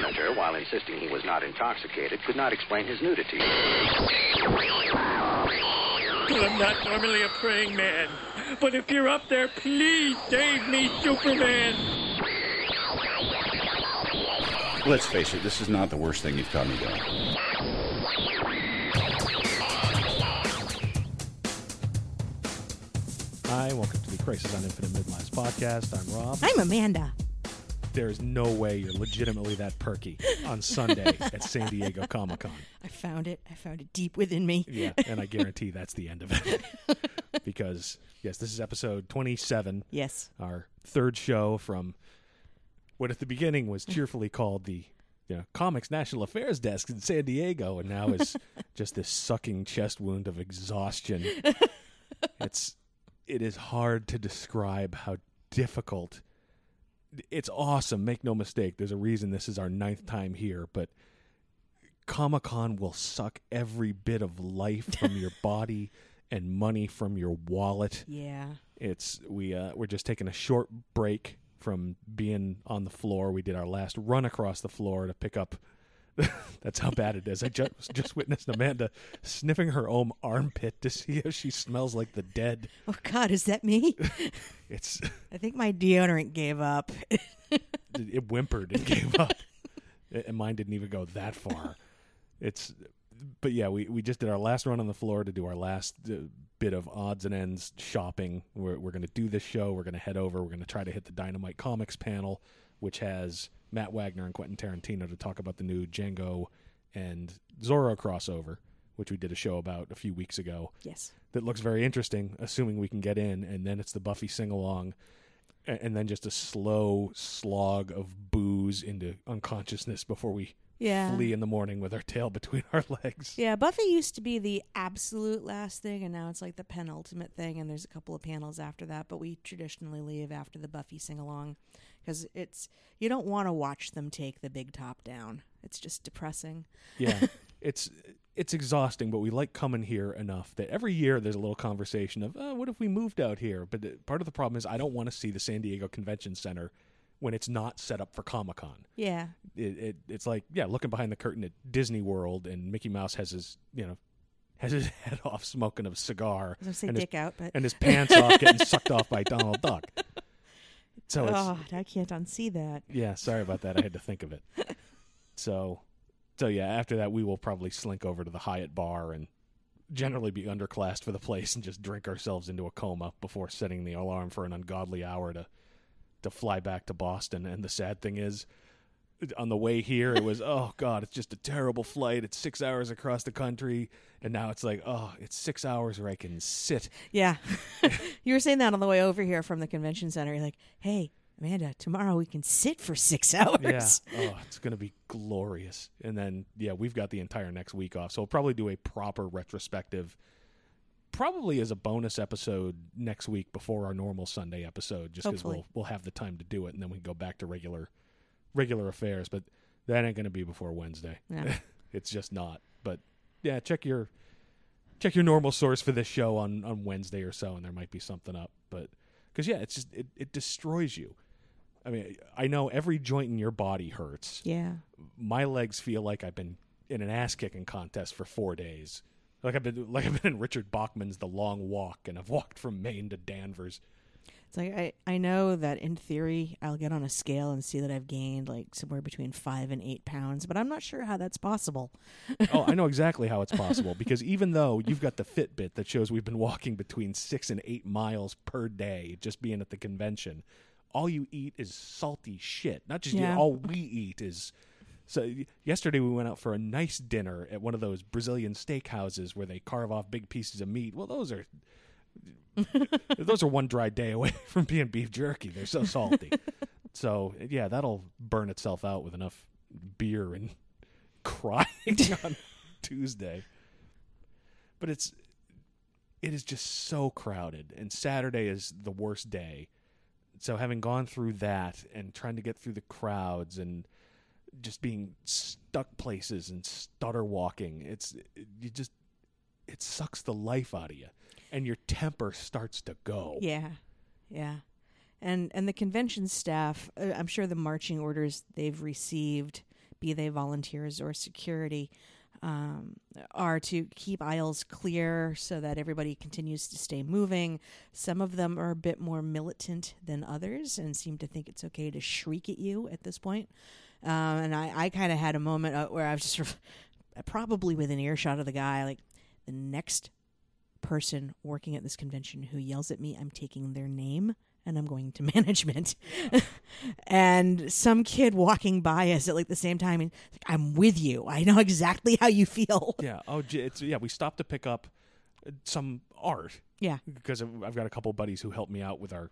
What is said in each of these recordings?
senator, while insisting he was not intoxicated, could not explain his nudity. I'm not normally a praying man, but if you're up there, please save me, Superman. Let's face it, this is not the worst thing you've caught me doing. Hi, welcome to the Crisis on Infinite Midlives podcast. I'm Rob. I'm Amanda. There's no way you're legitimately that perky on Sunday at San Diego Comic Con. I found it. I found it deep within me. Yeah, and I guarantee that's the end of it. because, yes, this is episode 27, Yes. our third show from what at the beginning was cheerfully called the you know, Comics National Affairs Desk in San Diego, and now is just this sucking chest wound of exhaustion. it's it is hard to describe how difficult. It's awesome, make no mistake. There's a reason this is our ninth time here, but Comic Con will suck every bit of life from your body and money from your wallet. Yeah. It's we uh, we're just taking a short break from being on the floor. We did our last run across the floor to pick up. That's how bad it is. I just just witnessed Amanda sniffing her own armpit to see if she smells like the dead. Oh God, is that me? It's I think my deodorant gave up. it whimpered and gave up, and mine didn't even go that far. It's, but yeah, we we just did our last run on the floor to do our last uh, bit of odds and ends shopping. We're we're gonna do this show. We're gonna head over. We're gonna try to hit the Dynamite Comics panel, which has Matt Wagner and Quentin Tarantino to talk about the new Django and Zorro crossover, which we did a show about a few weeks ago. yes. That looks very interesting, assuming we can get in. And then it's the Buffy sing along, and then just a slow slog of booze into unconsciousness before we Yeah. flee in the morning with our tail between our legs. Yeah, Buffy used to be the absolute last thing, and now it's like the penultimate thing. And there's a couple of panels after that, but we traditionally leave after the Buffy sing along because it's you don't want to watch them take the big top down. It's just depressing. Yeah. it's it's exhausting, but we like coming here enough that every year there's a little conversation of, oh, what if we moved out here? But part of the problem is I don't want to see the San Diego Convention Center when it's not set up for Comic Con. Yeah. It, it it's like yeah, looking behind the curtain at Disney World, and Mickey Mouse has his you know has his head off smoking a cigar, I was say and his dick out, but and his pants off getting sucked off by Donald Duck. So God, I can't unsee that. yeah, sorry about that. I had to think of it. So, so yeah, after that we will probably slink over to the Hyatt bar and generally be underclassed for the place and just drink ourselves into a coma before setting the alarm for an ungodly hour to to fly back to Boston. And the sad thing is on the way here it was oh god it's just a terrible flight it's six hours across the country and now it's like oh it's six hours where i can sit Yeah. you were saying that on the way over here from the convention center. You're like, hey, Amanda, tomorrow we can sit for six hours. Yeah. Oh, it's going to be glorious. And then, yeah, we've got the entire next week off. So we'll probably do a proper retrospective, probably as a bonus episode next week before our normal Sunday episode, just because we'll, we'll have the time to do it. And then we can go back to regular, regular affairs. But that ain't going to be before Wednesday. Yeah. it's just not. But yeah, check your. Check your normal source for this show on, on Wednesday or so, and there might be something up. But because yeah, it's just it, it destroys you. I mean, I know every joint in your body hurts. Yeah. My legs feel like I've been in an ass kicking contest for four days. Like I've been like I've been in Richard Bachman's The Long Walk, and I've walked from Maine to Danvers. It's like I, I know that in theory I'll get on a scale and see that I've gained like somewhere between five and eight pounds, but I'm not sure how that's possible. Oh, I know exactly how it's possible because even though you've got the Fitbit that shows we've been walking between six and eight miles per day just being at the convention, all you eat is salty shit. Not just you, Yeah. all we eat is. So yesterday we went out for a nice dinner at one of those Brazilian steakhouses where they carve off big pieces of meat. Well, those are those are one dry day away from being beef jerky. They're so salty. so yeah, that'll burn itself out with enough beer and crying on Tuesday. But it's it is just so crowded and Saturday is the worst day. So having gone through that and trying to get through the crowds and just being stuck places and stutter walking, it's you just it sucks the life out of you and your temper starts to go. Yeah, yeah, and and the convention staff, uh, I'm sure the marching orders they've received be they volunteers or security, um, are to keep aisles clear so that everybody continues to stay moving. Some of them are a bit more militant than others and seem to think it's okay to shriek at you at this point. Um, and I, I kind of had a moment uh, where I was just sort of probably within earshot of the guy, like the next person working at this convention who yells at me, I'm taking their name and I'm going to management. and some kid walking by us at like the same time, and like, I'm with you. I know exactly how you feel. Yeah. Oh, it's yeah. We stopped to pick up uh, some art Yeah, because I've I've got a couple buddies who helped me out with our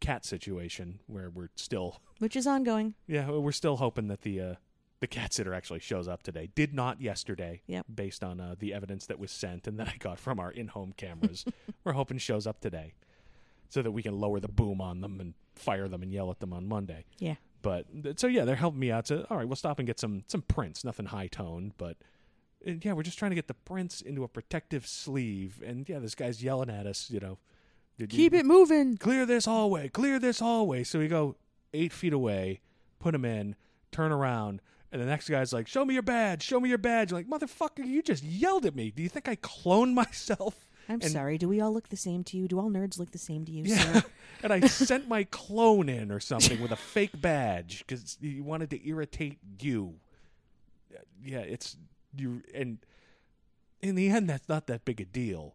cat situation where we're still which is ongoing. yeah we're still hoping that the uh, the cat sitter actually shows up today. Did not yesterday. Yep. Based on uh, the evidence that was sent and that I got from our in-home cameras, we're hoping shows up today, so that we can lower the boom on them and fire them and yell at them on Monday. Yeah. But so yeah, they're helping me out. So all right, we'll stop and get some some prints. Nothing high toned, but uh, yeah, we're just trying to get the prints into a protective sleeve. And yeah, this guy's yelling at us. You know, "Did you- Keep it moving. clear this hallway, clear this hallway. So we go eight feet away, put him in, turn around, and the next guy's like, "Show me your badge, show me your badge." I'm like, motherfucker, you just yelled at me. Do you think I cloned myself? I'm And- sorry. Do we all look the same to you? Do all nerds look the same to you, Yeah, and I sent my clone in or something with a fake badge because he wanted to irritate you. Yeah, it's you, and in the end, that's not that big a deal.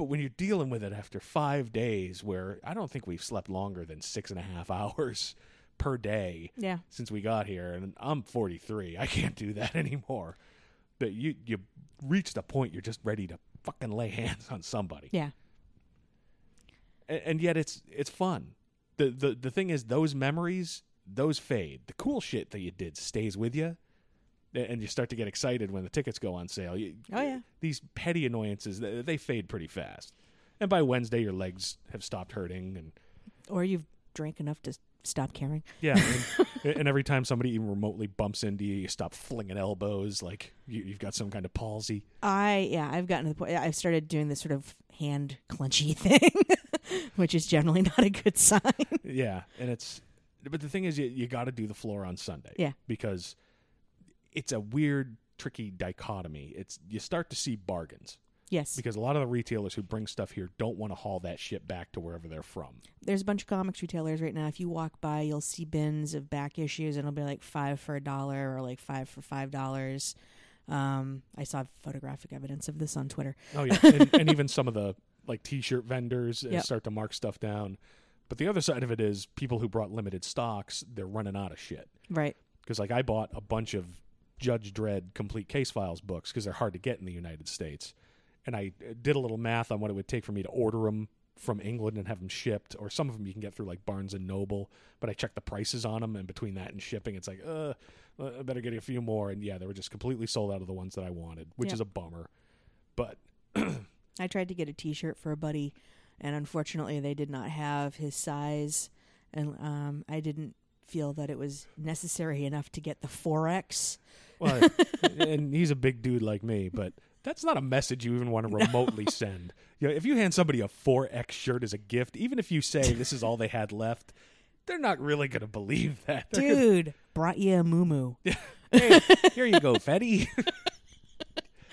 But when you're dealing with it after five days, where I don't think we've slept longer than six and a half hours per day Yeah. since we got here, and I'm 43, I can't do that anymore. But you you reached a point you're just ready to fucking lay hands on somebody Yeah. and, and yet it's it's fun. The, the the thing is, those memories those fade. The cool shit that you did stays with you, and you start to get excited when the tickets go on sale. You, Oh, yeah. these petty annoyances they, they fade pretty fast, and by Wednesday your legs have stopped hurting, and Or you've drank enough to stop caring. yeah, and, and every time somebody even remotely bumps into you, you stop flinging elbows like you, you've got some kind of palsy. I yeah, I've gotten to the point. I've started doing this sort of hand clenchy thing, which is generally not a good sign. yeah, and it's but the thing is, you, you got to do the floor on Sunday. Yeah. because it's a weird, tricky dichotomy. It's you start to see bargains yes, because a lot of the retailers who bring stuff here don't want to haul that shit back to wherever they're from. there's a bunch of comics retailers right now. If you walk by, you'll see bins of back issues, and it'll be like five for a dollar or like five for five dollars. Um, I saw photographic evidence of this on Twitter. Oh yeah, and, and even some of the like T-shirt vendors uh, Yep. start to mark stuff down. But the other side of it is people who brought limited stocks, they're running out of shit. Right. because like I bought a bunch of Judge Dredd complete case files books because they're hard to get in the United States, and I did a little math on what it would take for me to order them from England and have them shipped, or some of them you can get through like Barnes and Noble, but I checked the prices on them, and between that and shipping, it's like, uh, I better get a few more, and yeah, they were just completely sold out of the ones that I wanted, which is a bummer. But I tried to get a T-shirt for a buddy, and unfortunately, they did not have his size, and um, I didn't feel that it was necessary enough to get the four X. well, and he's a big dude like me, but that's not a message you even want to remotely send. You know, if you hand somebody a 4X shirt as a gift, even if you say this is all they had left, they're not really going to believe that. They're gonna- Dude, brought you a moo hey, here you go, Fetty.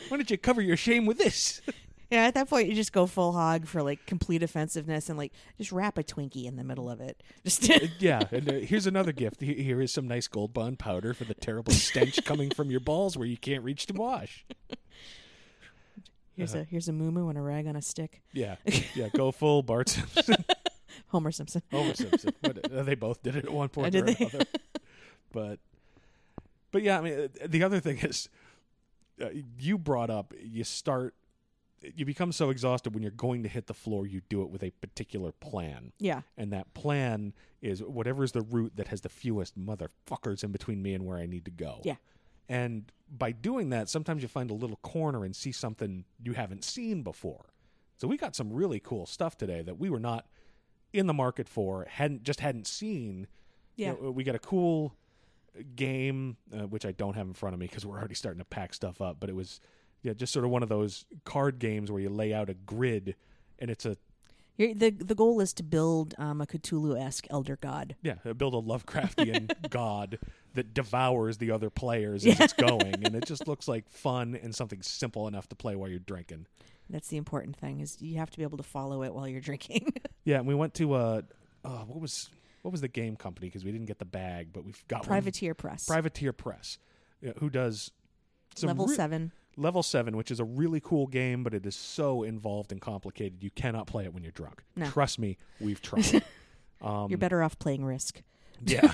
Why don't you cover your shame with this? Yeah, at that point, you just go full hog for like complete offensiveness and like just wrap a Twinkie in the middle of it. Just yeah, and uh, here's another gift. Here is some nice gold bond powder for the terrible stench coming from your balls where you can't reach to wash. here's a here's a moo and a rag on a stick. Yeah, yeah, go full Bart Simpson. Homer Simpson. Homer Simpson. What, uh, they both did it at one point or another. but, but yeah, I mean, uh, the other thing is, uh, you brought up you start, you become so exhausted when you're going to hit the floor. You do it with a particular plan, Yeah, and that plan is whatever is the route that has the fewest motherfuckers in between me and where I need to go. Yeah. And by doing that, sometimes you find a little corner and see something you haven't seen before. So we got some really cool stuff today that we were not in the market for, hadn't just hadn't seen. You yeah. know, we got a cool game uh, which I don't have in front of me because we're already starting to pack stuff up. But it was yeah, just sort of one of those card games where you lay out a grid and it's a You're, the the goal is to build um, a Cthulhu esque elder god. Yeah, uh, build a Lovecraftian god that devours the other players as it's going, and it just looks like fun and something simple enough to play while you're drinking. That's the important thing is you have to be able to follow it while you're drinking. Yeah, and we went to uh, uh what was what was the game company because we didn't get the bag, but we've got one. Privateer Press. Privateer Press, yeah, who does some Level re- seven. Level seven, which is a really cool game, but it is so involved and complicated. You cannot play it when you're drunk. No. Trust me, we've tried. um, You're better off playing Risk. Yeah.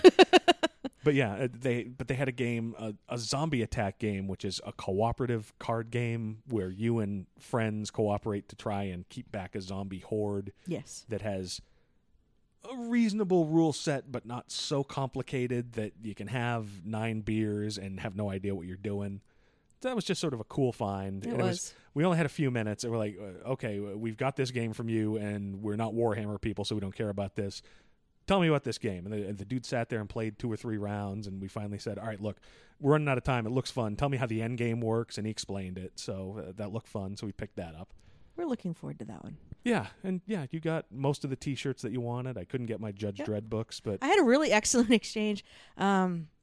but yeah, uh, they but they had a game, a, a zombie attack game, which is a cooperative card game where you and friends cooperate to try and keep back a zombie horde Yes. that has a reasonable rule set, but not so complicated that you can have nine beers and have no idea what you're doing. That was just sort of a cool find. It and was. we only had a few minutes, and we're like, uh, okay, we've got this game from you, and we're not Warhammer people, so we don't care about this. Tell me about this game. And the, and the dude sat there and played two or three rounds, and we finally said, all right, look, we're running out of time. It looks fun. Tell me how the end game works, and he explained it. So uh, that looked fun, so we picked that up. We're looking forward to that one. Yeah, and yeah, you got most of the T-shirts that you wanted. I couldn't get my Judge Yep. Dredd books, but I had a really excellent exchange. Um, it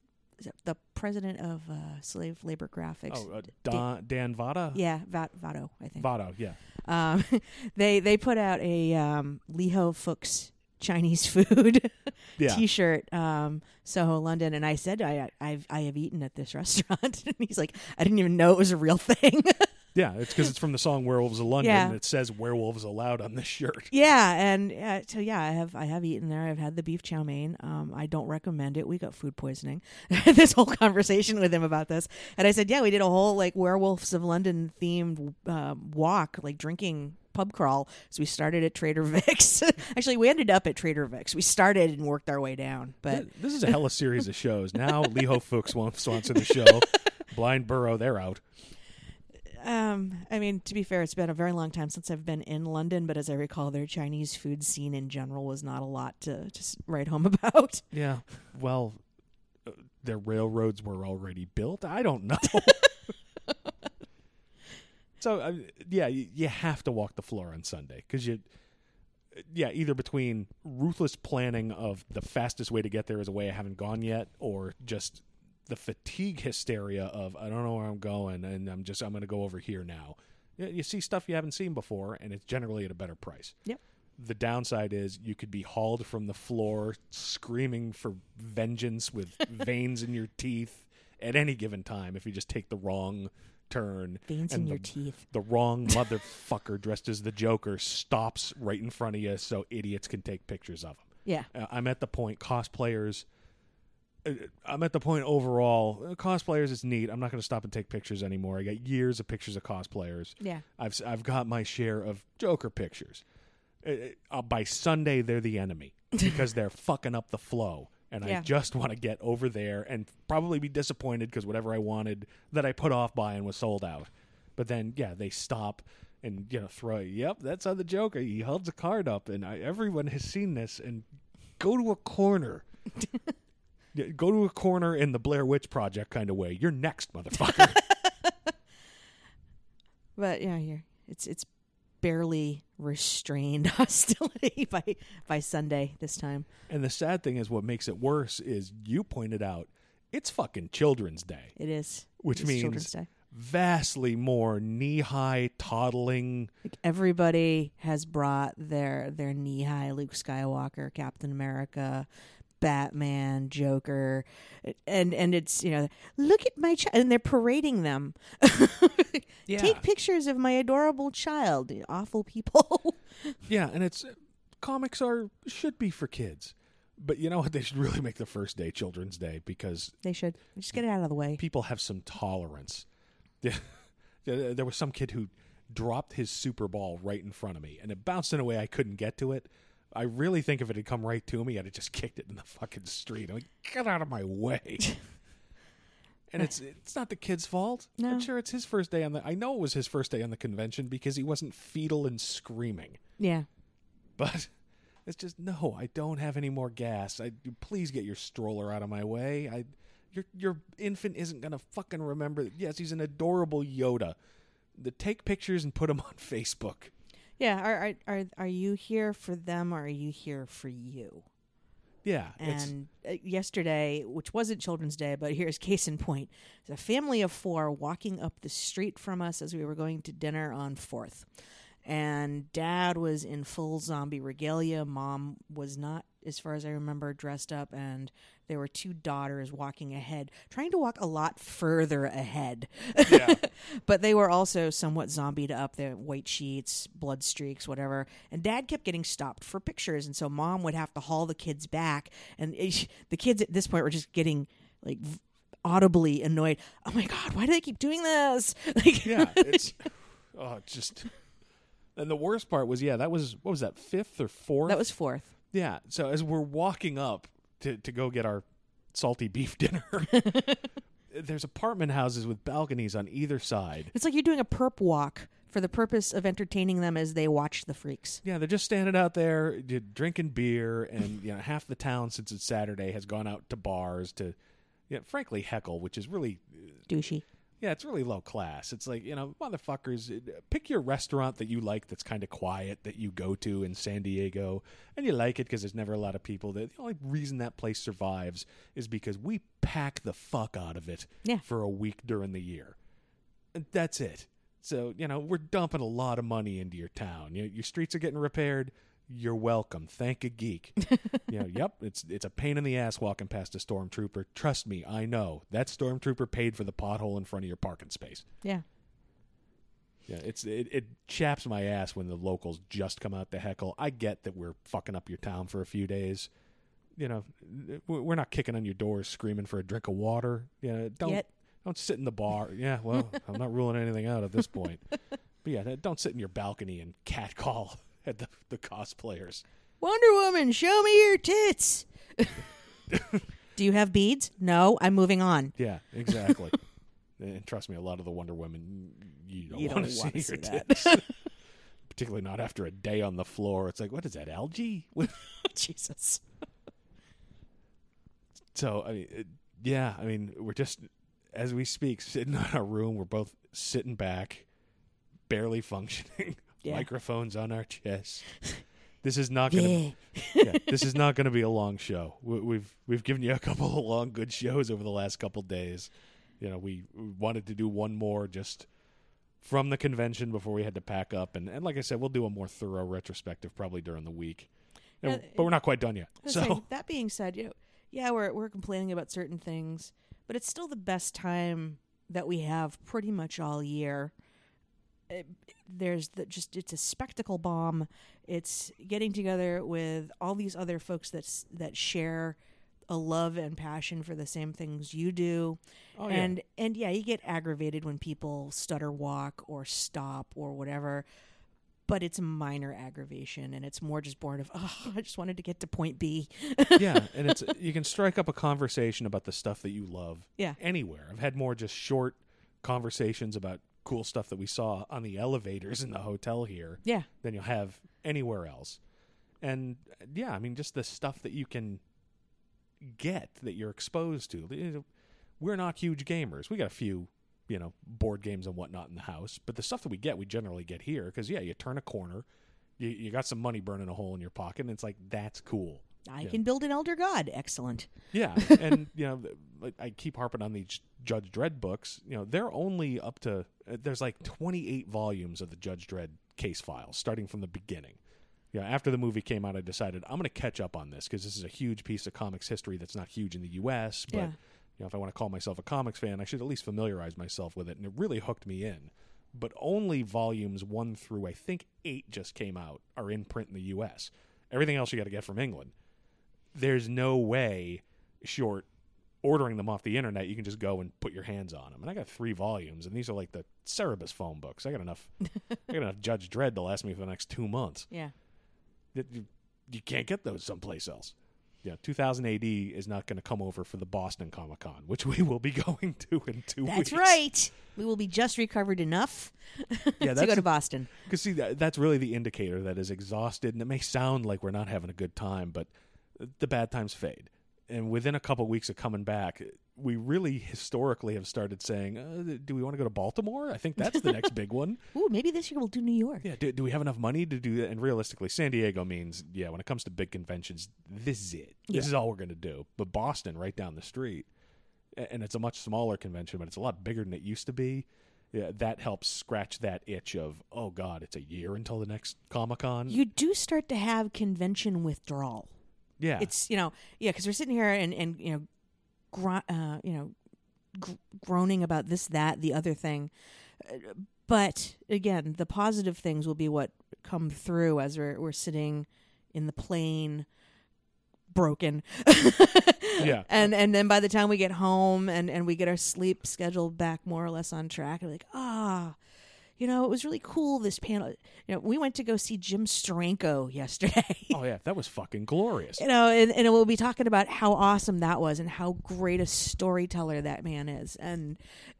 the president of uh, Slave Labor Graphics. oh, uh, Don, Dan Vada, Yeah, Vat, Vado, I think. Vado, yeah, Um, they they put out a um, Lee Ho Fook's Chinese food yeah. T-shirt, um, Soho, London, and I said I I've I have eaten at this restaurant, and he's like, I didn't even know it was a real thing. Yeah, it's because it's from the song "Werewolves of London." Yeah. and It says "Werewolves Allowed" on this shirt. yeah, and uh, so yeah, I have I have eaten there. I've had the beef chow mein. Um, I don't recommend it. We got food poisoning. this whole conversation with him about this, and I said, yeah, we did a whole like Werewolves of London themed um, walk, like drinking pub crawl. So we started at Trader Vic's. Actually, we ended up at Trader Vic's. We started and worked our way down, but. This is a hella series of shows. Now Lee Ho Fook's won't sponsor the show. Blind Burrow, they're out. Um, I mean, to be fair, it's been a very long time since I've been in London, but as I recall, their Chinese food scene in general was not a lot to just write home about. Yeah, well, uh, their railroads were already built. I don't know. so uh, yeah, you, you have to walk the floor on Sunday because you. Yeah, either between ruthless planning of the fastest way to get there is a way I haven't gone yet, or just the fatigue hysteria of I don't know where I'm going and I'm just I'm going to go over here now. You, see stuff you haven't seen before, and it's generally at a better price. Yep. The downside is you could be hauled from the floor, screaming for vengeance with veins in your teeth at any given time if you just take the wrong turn. Veins in your teeth. The wrong motherfucker dressed as the Joker stops right in front of you so idiots can take pictures of him. Yeah. Uh, I'm at the point cosplayers. Uh, I'm at the point overall. uh, Cosplayers is neat. I'm not going to stop and take pictures anymore. I got years of pictures of cosplayers. Yeah. I've I've got my share of Joker pictures. Uh, uh, by Sunday, they're the enemy because they're fucking up the flow, and I just want to get over there and probably be disappointed because whatever I wanted that I put off buying was sold out. But then, yeah, they stop and you know throw. Yep, that's on the Joker. He holds a card up, and I, everyone has seen this. And go to a corner. Go to a corner in the Blair Witch Project kind of way. You're next, motherfucker. But yeah, here it's it's barely restrained hostility by by Sunday this time. and the sad thing is, what makes it worse is you pointed out it's fucking Children's Day, It is, which It's means Children's Day. vastly more knee-high toddling. Like everybody has brought their their knee high Luke Skywalker, Captain America, Batman, Joker, and and it's you know look at my child, and they're parading them. Take pictures of my adorable child. Awful people. Yeah, and it's comics are should be for kids, but you know what? They should really make the first day Children's Day because they should just get it out of the way. people have some tolerance. Yeah, there there was some kid who dropped his Super Ball right in front of me, and it bounced in a way I couldn't get to it. I really think if it had come right to me, I'd have just kicked it in the fucking street. I'm like, get out of my way. and it's it's not the kid's fault. No. I'm sure it's his first day on the. I know it was his first day on the convention because he wasn't fetal and screaming. Yeah. But it's just no. I don't have any more gas. I please get your stroller out of my way. I your your infant isn't gonna fucking remember. Yes, he's an adorable Yoda. The take pictures and put him on Facebook. Yeah, are are are, you here for them or are you here for you? Yeah, And uh, yesterday, which wasn't Children's Day, but here's case in point: there's a family of four walking up the street from us as we were going to dinner on Fourth, and Dad was in full zombie regalia. Mom was not, as far as I remember, dressed up, and there were two daughters walking ahead, trying to walk a lot further ahead. Yeah. but they were also somewhat zombied up. The white sheets, blood streaks, whatever. And Dad kept getting stopped for pictures, and so Mom would have to haul the kids back. And it, the kids at this point were just getting like audibly annoyed. Oh my god, why do they keep doing this? Like, yeah, it's oh, just. And the worst part was, yeah, that was what was that fifth or fourth? that was fourth. Yeah. So as we're walking up to to go get our salty beef dinner, there's apartment houses with balconies on either side. It's like you're doing a perp walk for the purpose of entertaining them as they watch the freaks. Yeah, they're just standing out there d- drinking beer, and you know half the town since it's Saturday has gone out to bars to, yeah, frankly heckle, which is really uh, Douchey. Yeah, it's really low class. It's like, you know, motherfuckers, uh, pick your restaurant that you like that's kind of quiet that you go to in San Diego, and you like it because there's never a lot of people. That the only reason that place survives is because we pack the fuck out of it Yeah. for a week during the year. And that's it. So, you know, we're dumping a lot of money into your town. You your streets are getting repaired. You're welcome. Thank a geek. you know, yep, it's it's a pain in the ass walking past a stormtrooper. Trust me, I know. That stormtrooper paid for the pothole in front of your parking space. Yeah. Yeah, it's it, it chaps my ass when the locals just come out to heckle. I get that we're fucking up your town for a few days. You know, we're not kicking on your doors screaming for a drink of water. You know, don't Yet. don't sit in the bar. Yeah, well, I'm not ruling anything out at this point. But yeah, don't sit in your balcony and catcall at the the cosplayers. Wonder Woman, show me your tits. Do you have beads? No, I'm moving on. Yeah, exactly. and trust me, a lot of the Wonder Women you don't You want don't to wanna see see your that. tits. Particularly not after a day on the floor. It's like, what is that algae? Jesus. So I mean, it, yeah, I mean, we're just as we speak, sitting in our room. We're both sitting back, barely functioning. Yeah. Microphones on our chests. This is not gonna. Yeah. yeah, this is not gonna be a long show. We, we've we've given you a couple of long, good shows over the last couple days. You know, we, we wanted to do one more just from the convention before we had to pack up, and, and like I said, we'll do a more thorough retrospective probably during the week. And- Yeah, but we're not quite done yet. So saying, that being said, you know, yeah, we're we're complaining about certain things, but it's still the best time that we have pretty much all year. It- there's the, just it's a spectacle bomb. It's getting together with all these other folks that that share a love and passion for the same things you do. Oh, yeah. and and yeah, you get aggravated when people stutter walk or stop or whatever. But it's a minor aggravation, and it's more just born of, oh, I just wanted to get to point B. yeah, and it's you can strike up a conversation about the stuff that you love. Yeah. anywhere. I've had more just short conversations about cool stuff that we saw on the elevators in the hotel here Yeah. than you'll have anywhere else. And yeah, I mean, just the stuff that you can get that you're exposed to. We're not huge gamers. We got a few, you know, board games and whatnot in the house, but the stuff that we get, we generally get here because yeah, you turn a corner, you, you got some money burning a hole in your pocket, and it's like that's cool. I Yeah. can build an elder god. Excellent. Yeah, and you know, like I keep harping on these Judge Dredd books. You know, they're only up to uh, there's like 28 volumes of the Judge Dredd case files, starting from the beginning. Yeah, after the movie came out, I decided I'm going to catch up on this because this is a huge piece of comics history that's not huge in the U.S. But Yeah. you know, if I want to call myself a comics fan, I should at least familiarize myself with it, and it really hooked me in. But only volumes one through I think eight just came out are in print in the U.S. Everything else you got to get from England there's no way short ordering them off the internet you can just go and put your hands on them and i got three volumes and these are like the cerebus phone books i got enough i got enough judge dredd to last me for the next two months Yeah. That you, you can't get those someplace else yeah 2000 ad is not going to come over for the boston comic con which we will be going to in two That's weeks right. We will be just recovered enough yeah to that's go to Boston. Because see, that, that's really the indicator that is exhausted, and it may sound like we're not having a good time, but the bad times fade. And within a couple weeks of coming back, we really historically have started saying, uh, do we want to go to Baltimore? I think that's the next big one. Ooh, maybe this year we'll do New York. Yeah, do, do we have enough money to do that? And realistically, San Diego means, yeah, when it comes to big conventions, this is it. This Yeah. is all we're going to do. But Boston, right down the street, and it's a much smaller convention, but it's a lot bigger than it used to be. Yeah, that helps scratch that itch of, oh God, it's a year until the next Comic Con. You do start to have convention withdrawal. Yeah, It's you know yeah because we're sitting here and and you know, gr- uh, you know, gr- groaning about this that the other thing, but again the positive things will be what come through as we're we're sitting in the plane broken. Yeah. and and then by the time we get home and and we get our sleep schedule back more or less on track we're like ah you know it was really cool this panel you know we went to go see jim Steranko yesterday oh yeah, that was fucking glorious. you know, and, and we'll be talking about how awesome that was and how great a storyteller that man is. And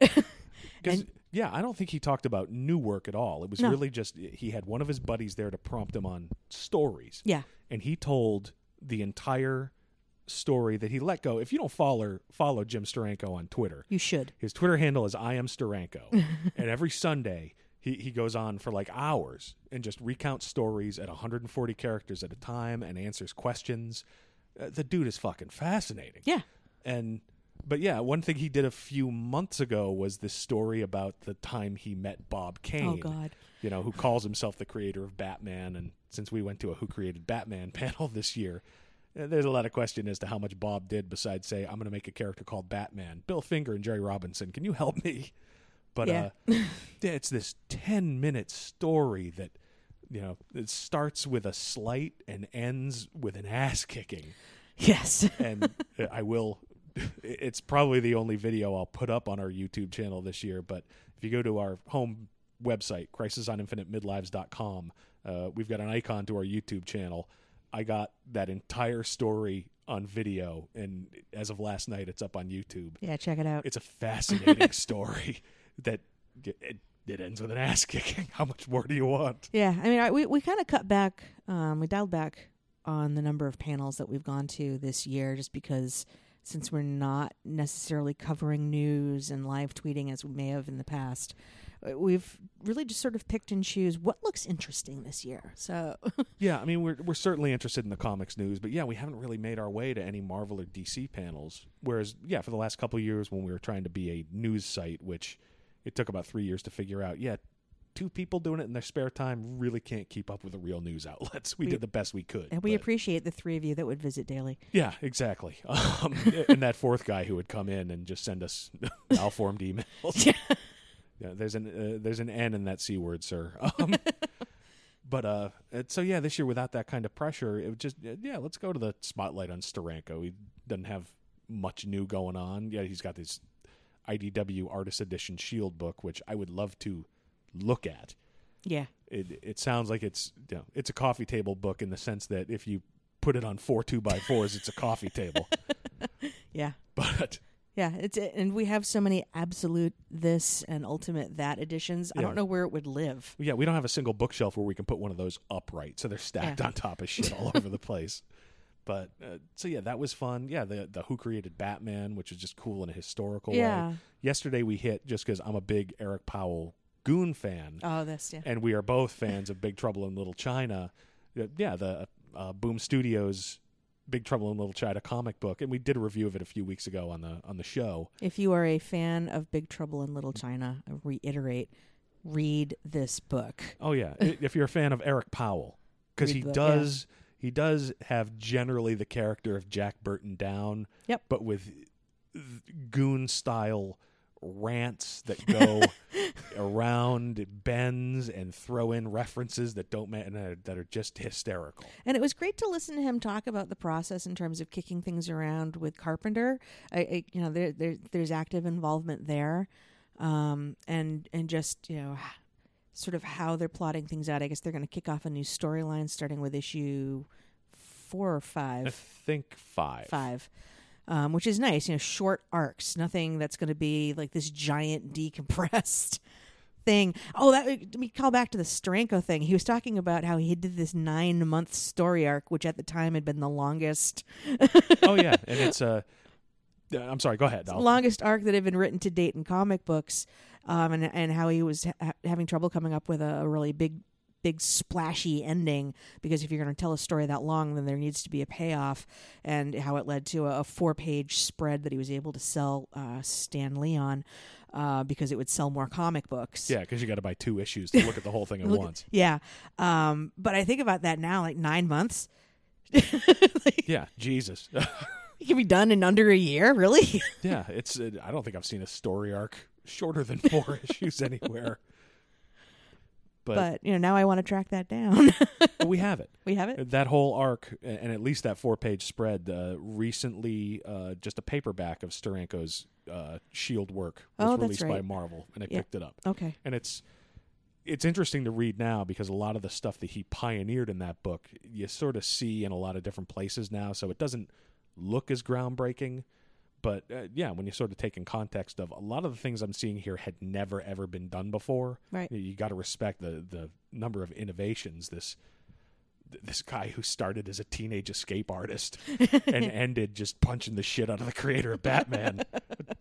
And- yeah, I don't think he talked about new work at all. It was No. really just he had one of his buddies there to prompt him on stories. yeah, and he told the entire story that he let go. If you don't follow follow Jim Steranko on Twitter, you should. his Twitter handle is I am Steranko, and every Sunday he he goes on for like hours and just recounts stories at 140 characters at a time and answers questions. Uh, the dude is fucking fascinating. Yeah. And but yeah, one thing he did a few months ago was this story about the time he met Bob Kane. Oh, God. You know, who calls himself the creator of Batman and since we went to a Who Created Batman panel this year, uh, there's a lot of question as to how much Bob did besides say, I'm going to make a character called Batman. Bill Finger and Jerry Robinson, can you help me? But Yeah. uh, yeah, it's this 10 minute story that, you know, it starts with a slight and ends with an ass kicking Yes. and I will. It's probably the only video I'll put up on our YouTube channel this year. But if you go to our home website, crisisoninfiniteMidlives.com, uh, we've got an icon to our YouTube channel. I got that entire story on video, and as of last night, it's up on YouTube. yeah, check it out. It's a fascinating story that it, it ends with an ass kicking. How much more do you want? Yeah, I mean, I, we we kind of cut back. Um, we dialed back on the number of panels that we've gone to this year, just because since we're not necessarily covering news and live tweeting as we may have in the past, uh, we've really just sort of picked and choose what looks interesting this year. So Yeah, I mean we're we're certainly interested in the comics news, but yeah, we haven't really made our way to any Marvel or DC panels. Whereas, yeah, for the last couple of years when we were trying to be a news site, which it took about three years to figure out, yeah, two people doing it in their spare time really can't keep up with the real news outlets. We, We- did the best we could. and we but- appreciate the three of you that would visit daily. yeah, exactly. Um, and that fourth guy who would come in and just send us malformed emails. yeah, there's an uh, there's an N in that c word, sir. Um, but uh, so yeah, this year without that kind of pressure, it would just yeah, let's go to the spotlight on Steranko. He doesn't have much new going on. Yeah, he's got this IDW Artist Edition Shield book, which I would love to look at. Yeah. It it sounds like it's you know, it's a coffee table book in the sense that if you put it on four two by fours, it's a coffee table. Yeah. But Yeah, it's and we have so many absolute this and ultimate that editions. I Yeah. don't know where it would live. yeah, we don't have a single bookshelf where we can put one of those upright, so they're stacked Yeah. on top of shit all over the place. But uh, so yeah, that was fun. Yeah, the the Who created Batman, which is just cool in a historical Yeah. way. Yesterday we hit just because I'm a big Eric Powell Goon fan, Oh, that's yeah. and we are both fans of Big Trouble in Little China. Yeah, Yeah, the uh, Boom Studios Big Trouble in Little China comic book, and we did a review of it a few weeks ago on the on the show. If you are a fan of Big Trouble in Little China, I reiterate, read this book. Oh yeah, if you're a fan of Eric Powell, because he the- does he does have generally the character of Jack Burton down. Yep. But with goon style rants that go around bends and throw in references that don't matter that are just hysterical. And it was great to listen to him talk about the process in terms of kicking things around with Carpenter. I, I you know, there, there there's active involvement there, um, and and just you know, sort of how they're plotting things out. I guess they're going to kick off a new storyline starting with issue four or five. I think five. five, um, which is nice. You know, short arcs, nothing that's going to be like this giant decompressed thing. Oh, that let me call back to the Steranko thing. He was talking about how he did this nine month story arc, which at the time had been the longest. oh yeah, and it's uh Uh, I'm sorry. Go ahead. I'll- longest arc that had been written to date in comic books, um, and and how he was ha- having trouble coming up with a, a really big, big splashy ending because if you're going to tell a story that long, then there needs to be a payoff, and how it led to a, a four page spread that he was able to sell uh, Stan Lee on. Uh, because it would sell more comic books. Yeah, because you got to buy two issues to look at the whole thing at Look- once. Yeah. Um, but I think about that now, like nine months. like, Yeah, Jesus. it can be done in under a year, really? yeah, it's. Uh, I don't think I've seen a story arc shorter than four issues anywhere. But, but you know, now I want to track that down. we have it. we have it. That whole arc, and at least that four-page spread, uh, recently, uh, just a paperback of Steranko's uh, Shield work was Oh, released by. Marvel, and I Yeah. picked it up. Okay. and it's it's interesting to read now because a lot of the stuff that he pioneered in that book you sort of see in a lot of different places now so it doesn't look as groundbreaking but uh, yeah when you sort of take in context of a lot of the things i'm seeing here had never ever been done before Right. you got to respect the the number of innovations this this guy who started as a teenage escape artist and ended just punching the shit out of the creator of Batman.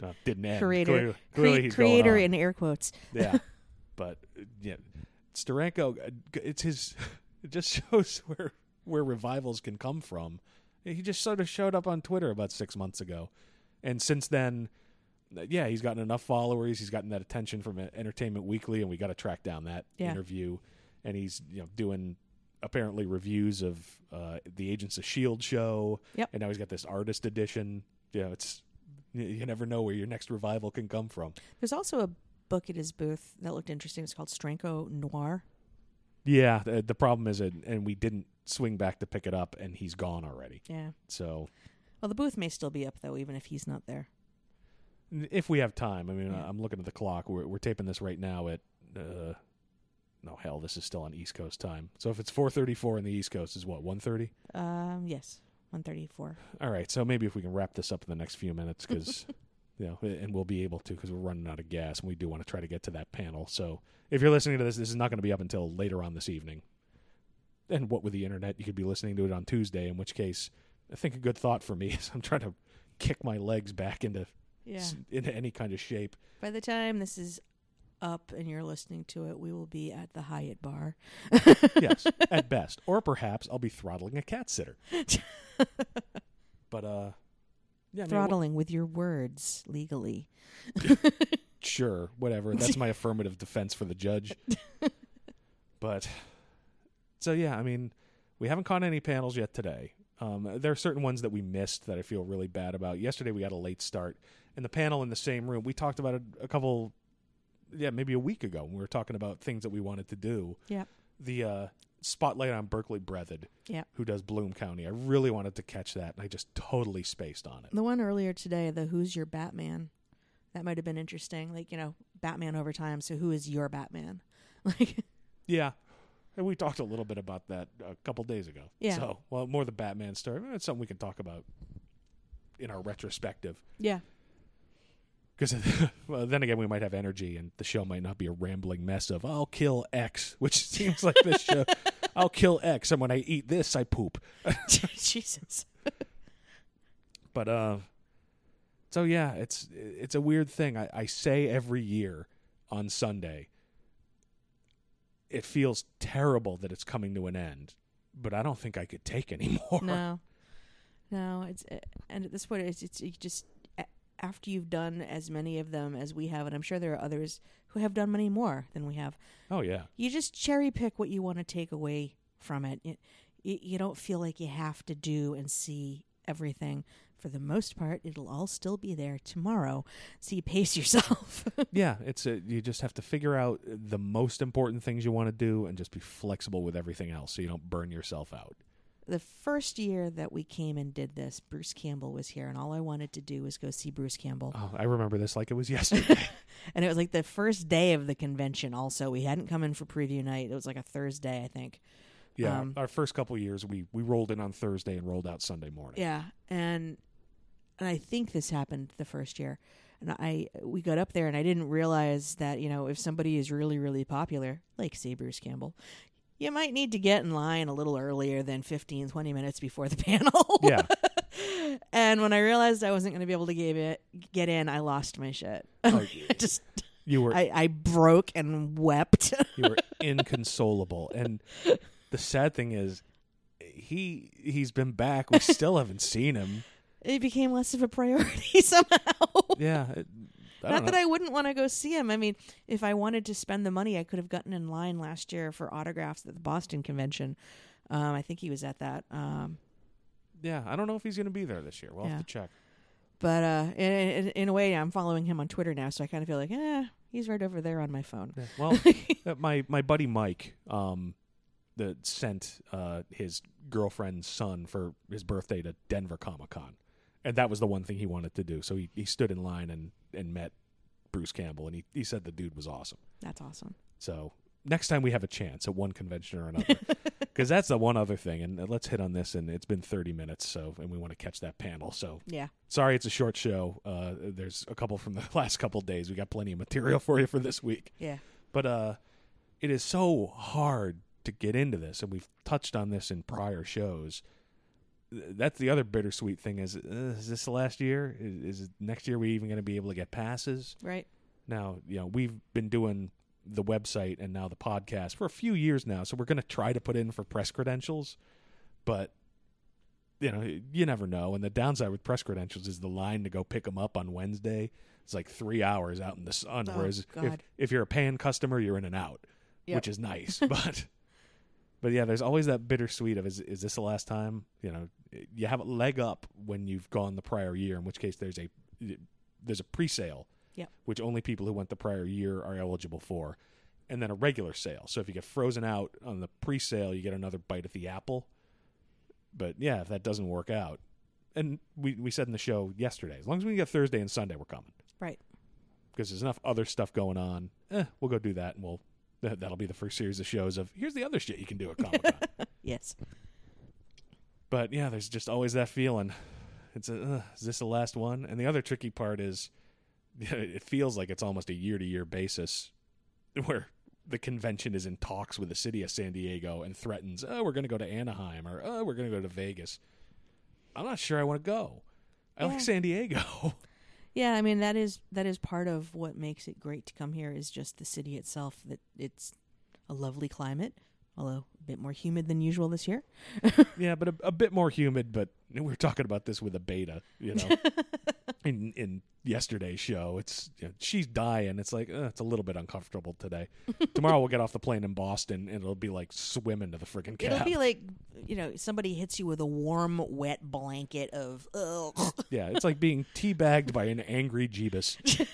Uh, didn't end. Creator, Clearly, clearly cre- creator in air quotes. yeah but uh, yeah Steranko uh, it's his it just shows where where revivals can come from he just sort of showed up on Twitter about 6 months ago and since then uh, yeah he's gotten enough followers he's gotten that attention from uh, Entertainment Weekly and we got to track down that Yeah. interview and he's you know doing apparently reviews of uh, the Agents of Shield show Yep. and now he's got this artist edition yeah it's you, you never know where your next revival can come from There's also a book at his booth that looked interesting. It's called Steranko Noir. Yeah, the, the problem is, it, and we didn't swing back to pick it up, and he's gone already. Yeah. So Well, the booth may still be up though, even if he's not there. if we have time, I mean, Yeah. I'm looking at the clock. We're we're taping this right now at. Uh, no hell, this is still on East Coast time. So if it's 4:34 in the East Coast, is what 1:30? Um, yes, one thirty-four. All right, so maybe if we can wrap this up in the next few minutes, because you know, and we'll be able to because we're running out of gas, and we do want to try to get to that panel. So if you're listening to this, this is not going to be up until later on this evening. And what with the internet, you could be listening to it on Tuesday. In which case, I think a good thought for me is I'm trying to kick my legs back into Yeah. into any kind of shape. By the time this is up and you're listening to it, we will be at the Hyatt bar. Yes, at best, or perhaps I'll be throttling a cat sitter. But uh, yeah, I mean, wh- Throttling with your words legally. sure, whatever. That's my affirmative defense for the judge. but so yeah, I mean, we haven't caught any panels yet today. Um, there are certain ones that we missed that I feel really bad about. Yesterday we got a late start, and the panel in the same room. We talked about it a couple, yeah, maybe a week ago. When we were talking about things that we wanted to do. Yeah. The uh, spotlight on Berkeley Breathed, Yeah. who does Bloom County. I really wanted to catch that, and I just totally spaced on it. The one earlier today, the Who's Your Batman? That might have been interesting. Like, you know, Batman over time. So who is your Batman? Like, Yeah. And we talked a little bit about that a couple days ago. Yeah. So, well, more the Batman story. It's something we can talk about in our retrospective. yeah. Because well, then again, we might have energy, and the show might not be a rambling mess of "I'll kill X," which seems like this show. I'll kill X, and when I eat this, I poop. Jesus. But uh, so yeah, it's it's a weird thing. I, I say every year on Sunday, it feels terrible that it's coming to an end, but I don't think I could take anymore. No. No, it's uh, and at this point it's it's you just a- after you've done as many of them as we have and I'm sure there are others who have done many more than we have. Oh yeah, You just cherry pick what you want to take away from it. You, you, you don't feel like you have to do and see everything. For the most part, it'll all still be there tomorrow. So you pace yourself. yeah. It's a, you just have to figure out the most important things you want to do, and just be flexible with everything else, so you don't burn yourself out. the first year that we came and did this, Bruce Campbell was here, and all I wanted to do was go see Bruce Campbell. Oh, I remember this like it was yesterday. And it was like the first day of the convention. Also, we hadn't come in for preview night. It was like a Thursday, I think. yeah, Um, our first couple years, we we rolled in on Thursday and rolled out Sunday morning. Yeah, and and I think this happened the first year. And I we got up there, and I didn't realize that you know if somebody is really really popular, like say Bruce Campbell, you might need to get in line a little earlier than 15, 20 minutes before the panel. Yeah. and when I realized I wasn't going to be able to get it, get in, I lost my shit. Oh, I just you were I, I broke and wept. you were inconsolable. And the sad thing is, he he's been back. We still haven't seen him. It became less of a priority somehow. Yeah, it, Not that. I wouldn't want to go see him. I mean, if I wanted to spend the money, I could have gotten in line last year for autographs at the Boston convention. Um, I think he was at that. Um, yeah, I don't know if he's going to be there this year. We'll Yeah. have to check. but uh, in, in, in a way, I'm following him on Twitter now, so I kind of feel like, eh, he's right over there on my phone. Yeah, Well, uh, my my buddy Mike, um, that sent uh his girlfriend's son for his birthday to Denver Comic Con, and that was the one thing he wanted to do. So he he stood in line and and met Bruce Campbell, and he he said the dude was awesome. That's awesome. So next time we have a chance at one convention or another, because that's the one other thing. And let's hit on this. And it's been thirty minutes, so and we want to catch that panel. So Yeah. sorry, it's a short show. Uh, there's a couple from the last couple days. We got plenty of material for you for this week. Yeah. But uh, it is so hard to get into this, and we've touched on this in prior shows. Th- That's the other bittersweet thing. Is uh, is this the last year? Is, is next year we even going to be able to get passes? Right. Now, you know, we've been doing the website and now the podcast for a few years now, so we're going to try to put in for press credentials, but you know, you never know. And the downside with press credentials is the line to go pick them up on Wednesday. It's like three hours out in the sun. Oh, whereas if, God. if you're a paying customer, you're in and out, Yep. which is nice. but but yeah, there's always that bittersweet of is is this the last time? You know, you have a leg up when you've gone the prior year. In which case, there's a there's a pre-sale, Yep. which only people who went the prior year are eligible for, and then a regular sale. So if you get frozen out on the pre-sale, you get another bite at the apple. But yeah, if that doesn't work out, and we we said in the show yesterday, as long as we get Thursday and Sunday, we're coming Right. because there's enough other stuff going on. Eh, we'll go do that, and we'll that'll be the first series of shows of here's the other shit you can do at Comic Con. Yes. but yeah, there's just always that feeling. It's a, uh, is this the last one? And the other tricky part is, it feels like it's almost a year to year basis, where the convention is in talks with the city of San Diego and threatens, oh, we're going to go to Anaheim or oh, we're going to go to Vegas. I'm not sure I want to go. I Yeah. like San Diego. Yeah, I mean that is that is part of what makes it great to come here is just the city itself. That it's a lovely climate, although a bit more humid than usual this year. Yeah, but a, a bit more humid. But we were talking about this with a beta, you know, in in yesterday's show. It's you know, she's dying. It's like uh, it's a little bit uncomfortable today. Tomorrow we'll get off the plane in Boston, and it'll be like swimming to the freaking cab. It'll be like you know somebody hits you with a warm, wet blanket of ugh. yeah, it's like being teabagged by an angry Jeebus.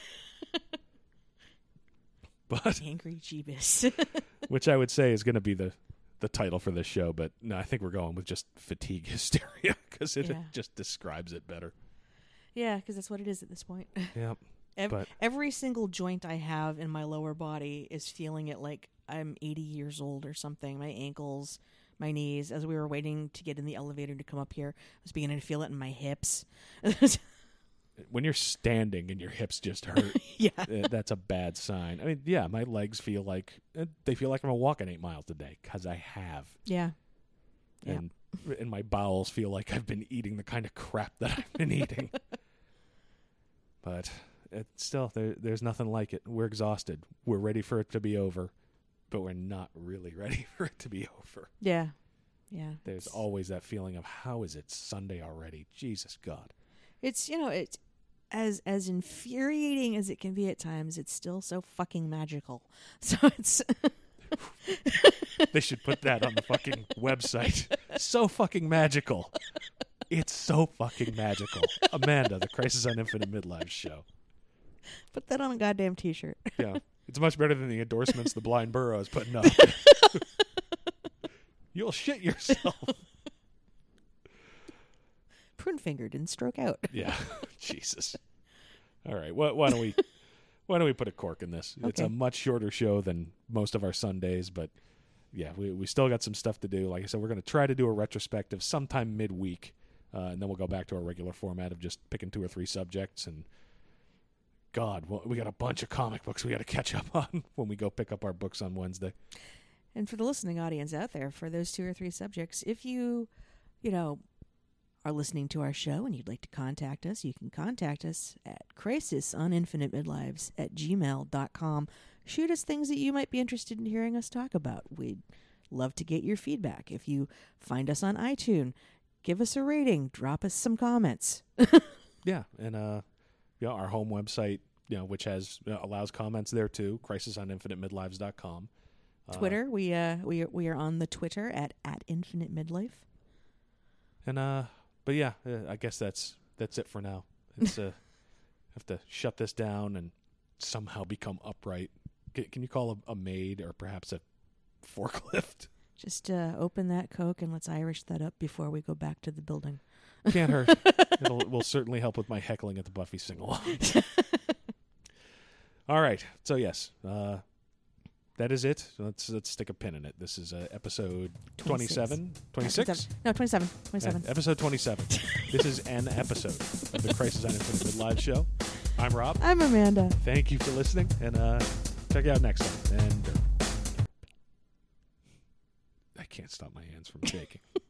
but angry Jeebus. which I would say is going to be the the title for this show. But no, I think we're going with just fatigue hysteria because it Yeah. just describes it better. yeah, because that's what it is at this point. Yep. But- every single joint I have in my lower body is feeling it like I'm 80 years old or something. My ankles, my knees. As we were waiting to get in the elevator to come up here, I was beginning to feel it in my hips. When you're standing and your hips just hurt, yeah. uh, that's a bad sign. I mean, yeah, my legs feel like uh, they feel like I'm walking eight miles a day because I have, Yeah. Yeah. and and my bowels feel like I've been eating the kind of crap that I've been eating. but it, still, there, there's nothing like it. We're exhausted. We're ready for it to be over, but we're not really ready for it to be over. Yeah. Yeah. There's always that feeling of how is it Sunday already? Jesus God. It's you know it's as as infuriating as it can be at times. It's still so fucking magical. So it's They should put that on the fucking website. So fucking magical. It's so fucking magical. Amanda, the Crisis on Infinite Midlives show. put that on a goddamn t-shirt. Yeah. It's much better than the endorsements the blind burro is putting up. You'll shit yourself. Prune fingered and stroke out. Yeah. Jesus. All right. Why, why don't we why don't we put a cork in this? It's a Okay. much shorter show than most of our Sundays, but yeah, we we still got some stuff to do. Like I said, we're going to try to do a retrospective sometime midweek, uh, and then we'll go back to our regular format of just picking two or three subjects. And God, well, we got a bunch of comic books we got to catch up on when we go pick up our books on Wednesday. And for the listening audience out there, for those two or three subjects, if you, you know, are listening to our show and you'd like to contact us, you can contact us at crisis on infinite midlives at gmail.com. Shoot us things that you might be interested in hearing us talk about. We'd love to get your feedback. If you find us on iTunes, give us a rating, drop us some comments. Yeah, and uh, yeah, our home website, you know, which has uh, allows comments there too. CrisisOnInfiniteMidlives.com. Uh, Twitter, we uh we are, we are on the Twitter at at infinite midlife. and uh, but yeah, uh, I guess that's that's it for now. It's uh, have to shut this down and somehow become upright. Can, can you call a, a maid or perhaps a forklift? Just uh, open that Coke and let's Irish that up before we go back to the building. Can't hurt. It'll will certainly help with my heckling at the Buffy sing along. All right. So yes, uh, that is it. Let's let's stick a pin in it. This is uh, episode 27, 26? No, 27. Uh, 27. episode 27. this is an episode of the Crisis on Infinite Live show. I'm Rob. I'm Amanda. Thank you for listening, and uh, check you out next time. And uh, I can't stop my hands from shaking.